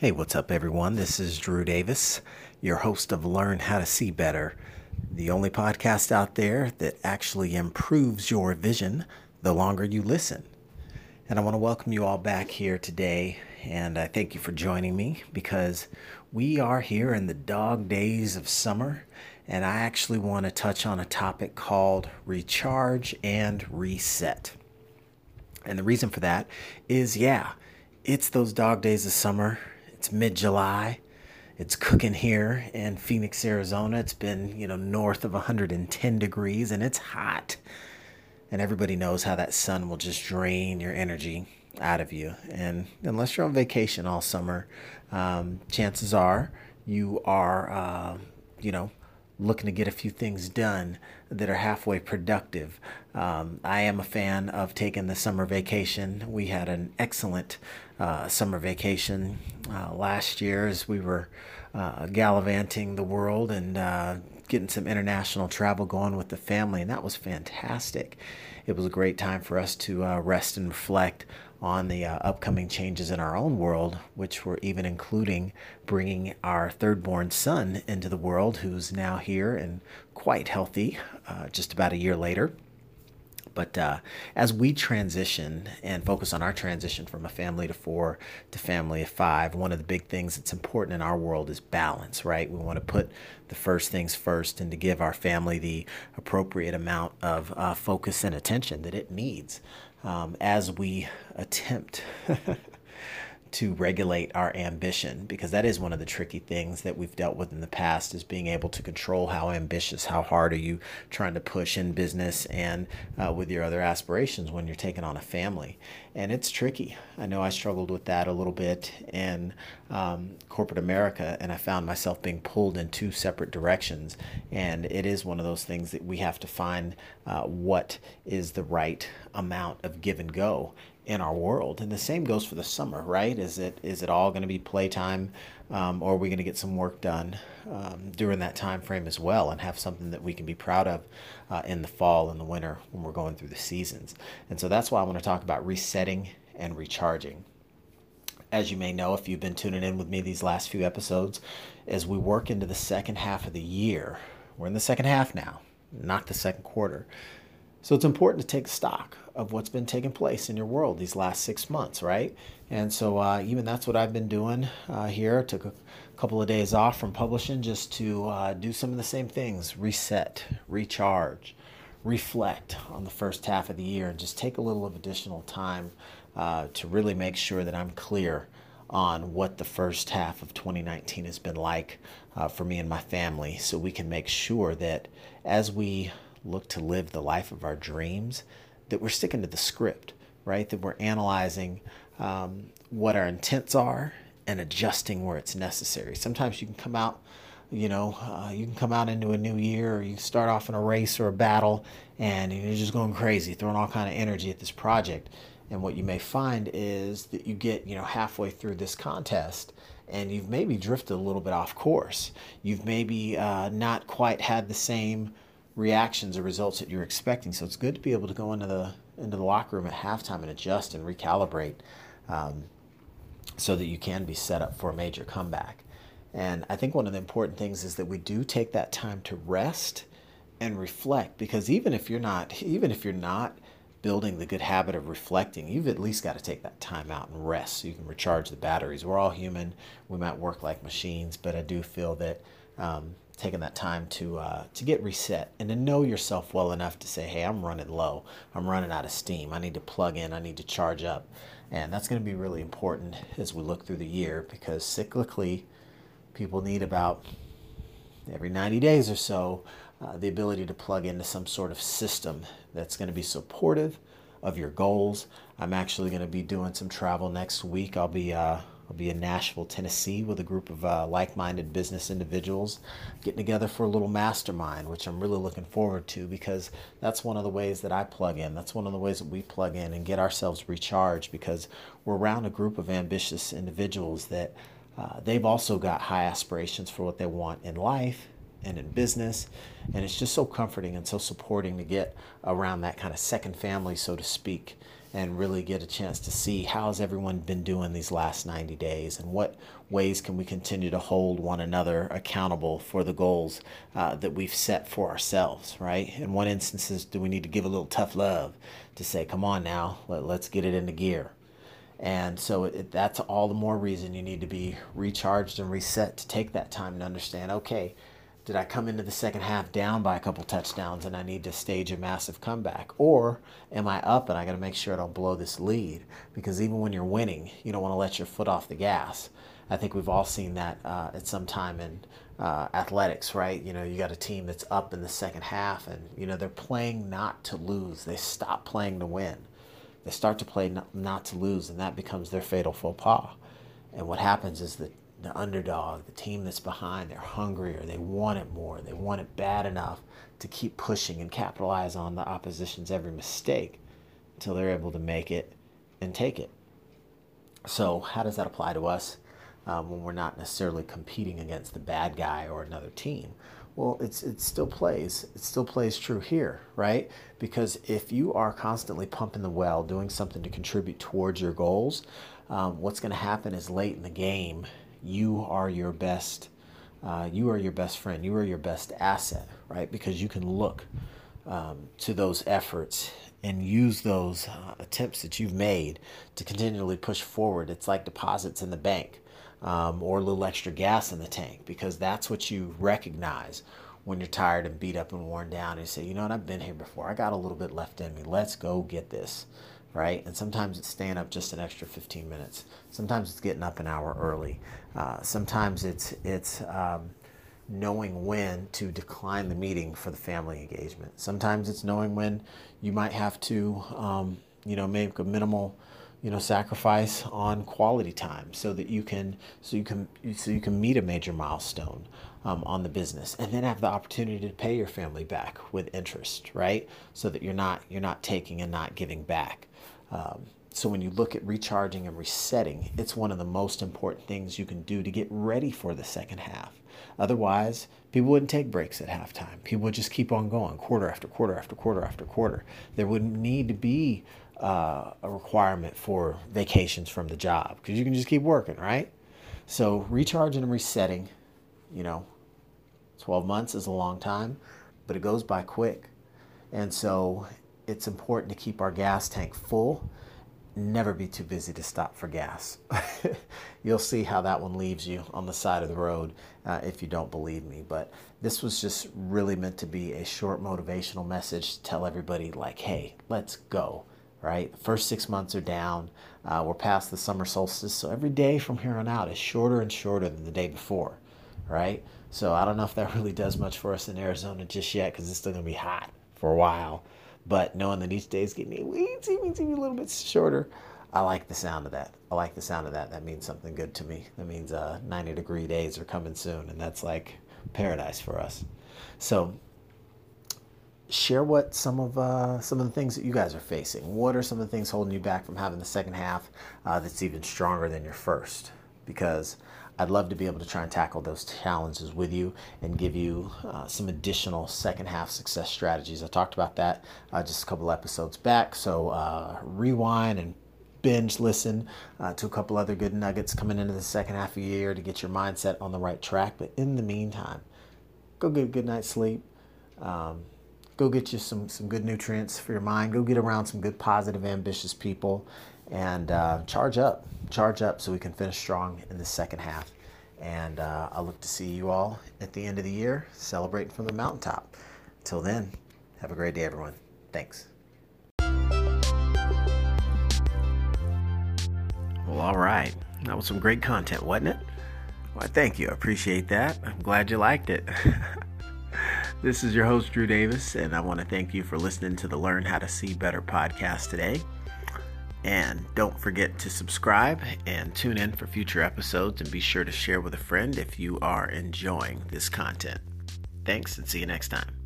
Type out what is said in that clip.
Hey, what's up, everyone? This is Drew Davis, your host of Learn How to See Better, the only podcast out there that actually improves your vision the longer you listen. And I want to welcome you all back here today, and I thank you for joining me because we are here in the dog days of summer, and I actually want to touch on a topic called recharge and reset. And the reason for that is yeah, it's those dog days of summer it's mid July. It's cooking here in Phoenix, Arizona. It's been, you know, north of 110 degrees and it's hot. And everybody knows how that sun will just drain your energy out of you. And unless you're on vacation all summer, um, chances are you are, uh, you know, looking to get a few things done that are halfway productive. Um, I am a fan of taking the summer vacation. We had an excellent uh, summer vacation uh, last year as we were uh, gallivanting the world and uh, getting some international travel going with the family, and that was fantastic. It was a great time for us to uh, rest and reflect on the uh, upcoming changes in our own world, which were even including bringing our third born son into the world, who's now here and quite healthy uh, just about a year later. But uh, as we transition and focus on our transition from a family to four to family of five, one of the big things that's important in our world is balance, right? We want to put the first things first and to give our family the appropriate amount of uh, focus and attention that it needs um, as we attempt to regulate our ambition because that is one of the tricky things that we've dealt with in the past is being able to control how ambitious how hard are you trying to push in business and uh, with your other aspirations when you're taking on a family. And it's tricky. I know i struggled with that a little bit in um, corporate america and i found myself being pulled in two separate directions. And it is one of those things that we have to find uh, what is the right amount of give and go in our world. And the same goes for the summer, right? Is it is it all going to be playtime, um, or are we going to get some work done um, during that time frame as well, and have something that we can be proud of uh, in the fall and the winter when we're going through the seasons? And so that's why I want to talk about resetting and recharging. As you may know, if you've been tuning in with me these last few episodes, as we work into the second half of the year, we're in the second half now, not the second quarter. So it's important to take stock of what's been taking place in your world these last six months, right? And so uh, even that's what I've been doing uh, here. Took a couple of days off from publishing just to uh, do some of the same things: reset, recharge, reflect on the first half of the year, and just take a little of additional time uh, to really make sure that I'm clear on what the first half of 2019 has been like uh, for me and my family, so we can make sure that as we look to live the life of our dreams, that we're sticking to the script, right? That we're analyzing um, what our intents are and adjusting where it's necessary. Sometimes you can come out, you know, uh, you can come out into a new year or you start off in a race or a battle and you're just going crazy, throwing all kind of energy at this project. And what you may find is that you get, you know, halfway through this contest and you've maybe drifted a little bit off course. You've maybe uh, not quite had the same reactions or results that you're expecting. So it's good to be able to go into the into the locker room at halftime and adjust and recalibrate, um, so that you can be set up for a major comeback. And I think one of the important things is that we do take that time to rest and reflect because even if you're not even if you're not building the good habit of reflecting, you've at least got to take that time out and rest so you can recharge the batteries. We're all human. We might work like machines, but I do feel that um, taking that time to uh, to get reset and to know yourself well enough to say, hey, I'm running low. I'm running out of steam. I need to plug in. I need to charge up. And that's going to be really important as we look through the year because cyclically, people need about every 90 days or so uh, the ability to plug into some sort of system that's going to be supportive of your goals. I'm actually going to be doing some travel next week. I'll be uh, I'll be in Nashville, Tennessee with a group of uh, like minded business individuals getting together for a little mastermind, which I'm really looking forward to because that's one of the ways that I plug in. That's one of the ways that we plug in and get ourselves recharged because we're around a group of ambitious individuals that uh, they've also got high aspirations for what they want in life and in business. And it's just so comforting and so supporting to get around that kind of second family, so to speak. And really get a chance to see how's everyone been doing these last 90 days and what ways can we continue to hold one another accountable for the goals uh, that we've set for ourselves right? In one instances do we need to give a little tough love to say come on now let, let's get it into gear. And so it, that's all the more reason you need to be recharged and reset to take that time to understand okay did I come into the second half down by a couple touchdowns and I need to stage a massive comeback? Or am I up and I got to make sure I don't blow this lead? Because even when you're winning, you don't want to let your foot off the gas. I think we've all seen that uh, at some time in uh, athletics, right? You know, you got a team that's up in the second half and, you know, they're playing not to lose. They stop playing to win. They start to play not, not to lose, and that becomes their fatal faux pas. And what happens is that the underdog, the team that's behind, they're hungrier, they want it more, they want it bad enough to keep pushing and capitalize on the opposition's every mistake until they're able to make it and take it. So, how does that apply to us um, when we're not necessarily competing against the bad guy or another team? Well, it's it still plays. It still plays true here, right? Because if you are constantly pumping the well, doing something to contribute towards your goals, um, what's going to happen is late in the game, you are your best uh, you are your best friend you are your best asset right? Because you can look um, to those efforts and use those uh, attempts that you've made to continually push forward. It's like deposits in the bank um, or a little extra gas in the tank because that's what you recognize when you're tired and beat up and worn down and you say you know what? I've been here before. I got a little bit left in me. Let's go get this right? And sometimes it's staying up just an extra 15 minutes. Sometimes it's getting up an hour early. Uh, sometimes it's it's um, knowing when to decline the meeting for the family engagement. Sometimes it's knowing when you might have to, um, you know, make a minimal, you know, sacrifice on quality time so that you can so you can so you can meet a major milestone. Um, on the business and then have the opportunity to pay your family back with interest right so that you're not you're not taking and not giving back um, so when you look at recharging and resetting, it's one of the most important things you can do to get ready for the second half. Otherwise, people wouldn't take breaks at halftime. People would just keep on going, quarter after quarter after quarter after quarter. There wouldn't need to be uh, a requirement for vacations from the job because you can just keep working, right? So recharging and resetting, you know, 12 months is a long time, but it goes by quick. And so it's important to keep our gas tank full. Never be too busy to stop for gas. You'll see how that one leaves you on the side of the road uh, if you don't believe me. But this was just really meant to be a short motivational message to tell everybody, like, hey, let's go right? The first six months are down. Uh, we're past the summer solstice, so every day from here on out is shorter and shorter than the day before, right? So I don't know if that really does much for us in Arizona just yet because it's still gonna be hot for a while. But knowing that each day is getting a teeny, teeny, a little bit shorter, I like the sound of that. I like the sound of that. That means something good to me. That means uh, 90 degree days are coming soon, and that's like paradise for us. So, share what some of uh, some of the things that you guys are facing. What are some of the things holding you back from having the second half uh, that's even stronger than your first? Because I'd love to be able to try and tackle those challenges with you and give you uh, some additional second half success strategies. I talked about that uh, just a couple episodes back. So uh, rewind and binge listen uh, to a couple other good nuggets coming into the second half of the year to get your mindset on the right track. But in the meantime, go get a good night's sleep. Um, go get you some, some good nutrients for your mind. Go get around some good, positive, ambitious people and uh, charge up, charge up so we can finish strong in the second half. And uh, I look to see you all at the end of the year celebrating from the mountaintop. Till then, have a great day, everyone. Thanks. Well, all right. That was some great content, wasn't it? Well, thank you. I appreciate that. I'm glad you liked it. this is your host, Drew Davis, and I want to thank you for listening to the Learn How to See Better podcast today. And don't forget to subscribe and tune in for future episodes and be sure to share with a friend if you are enjoying this content. Thanks and see you next time.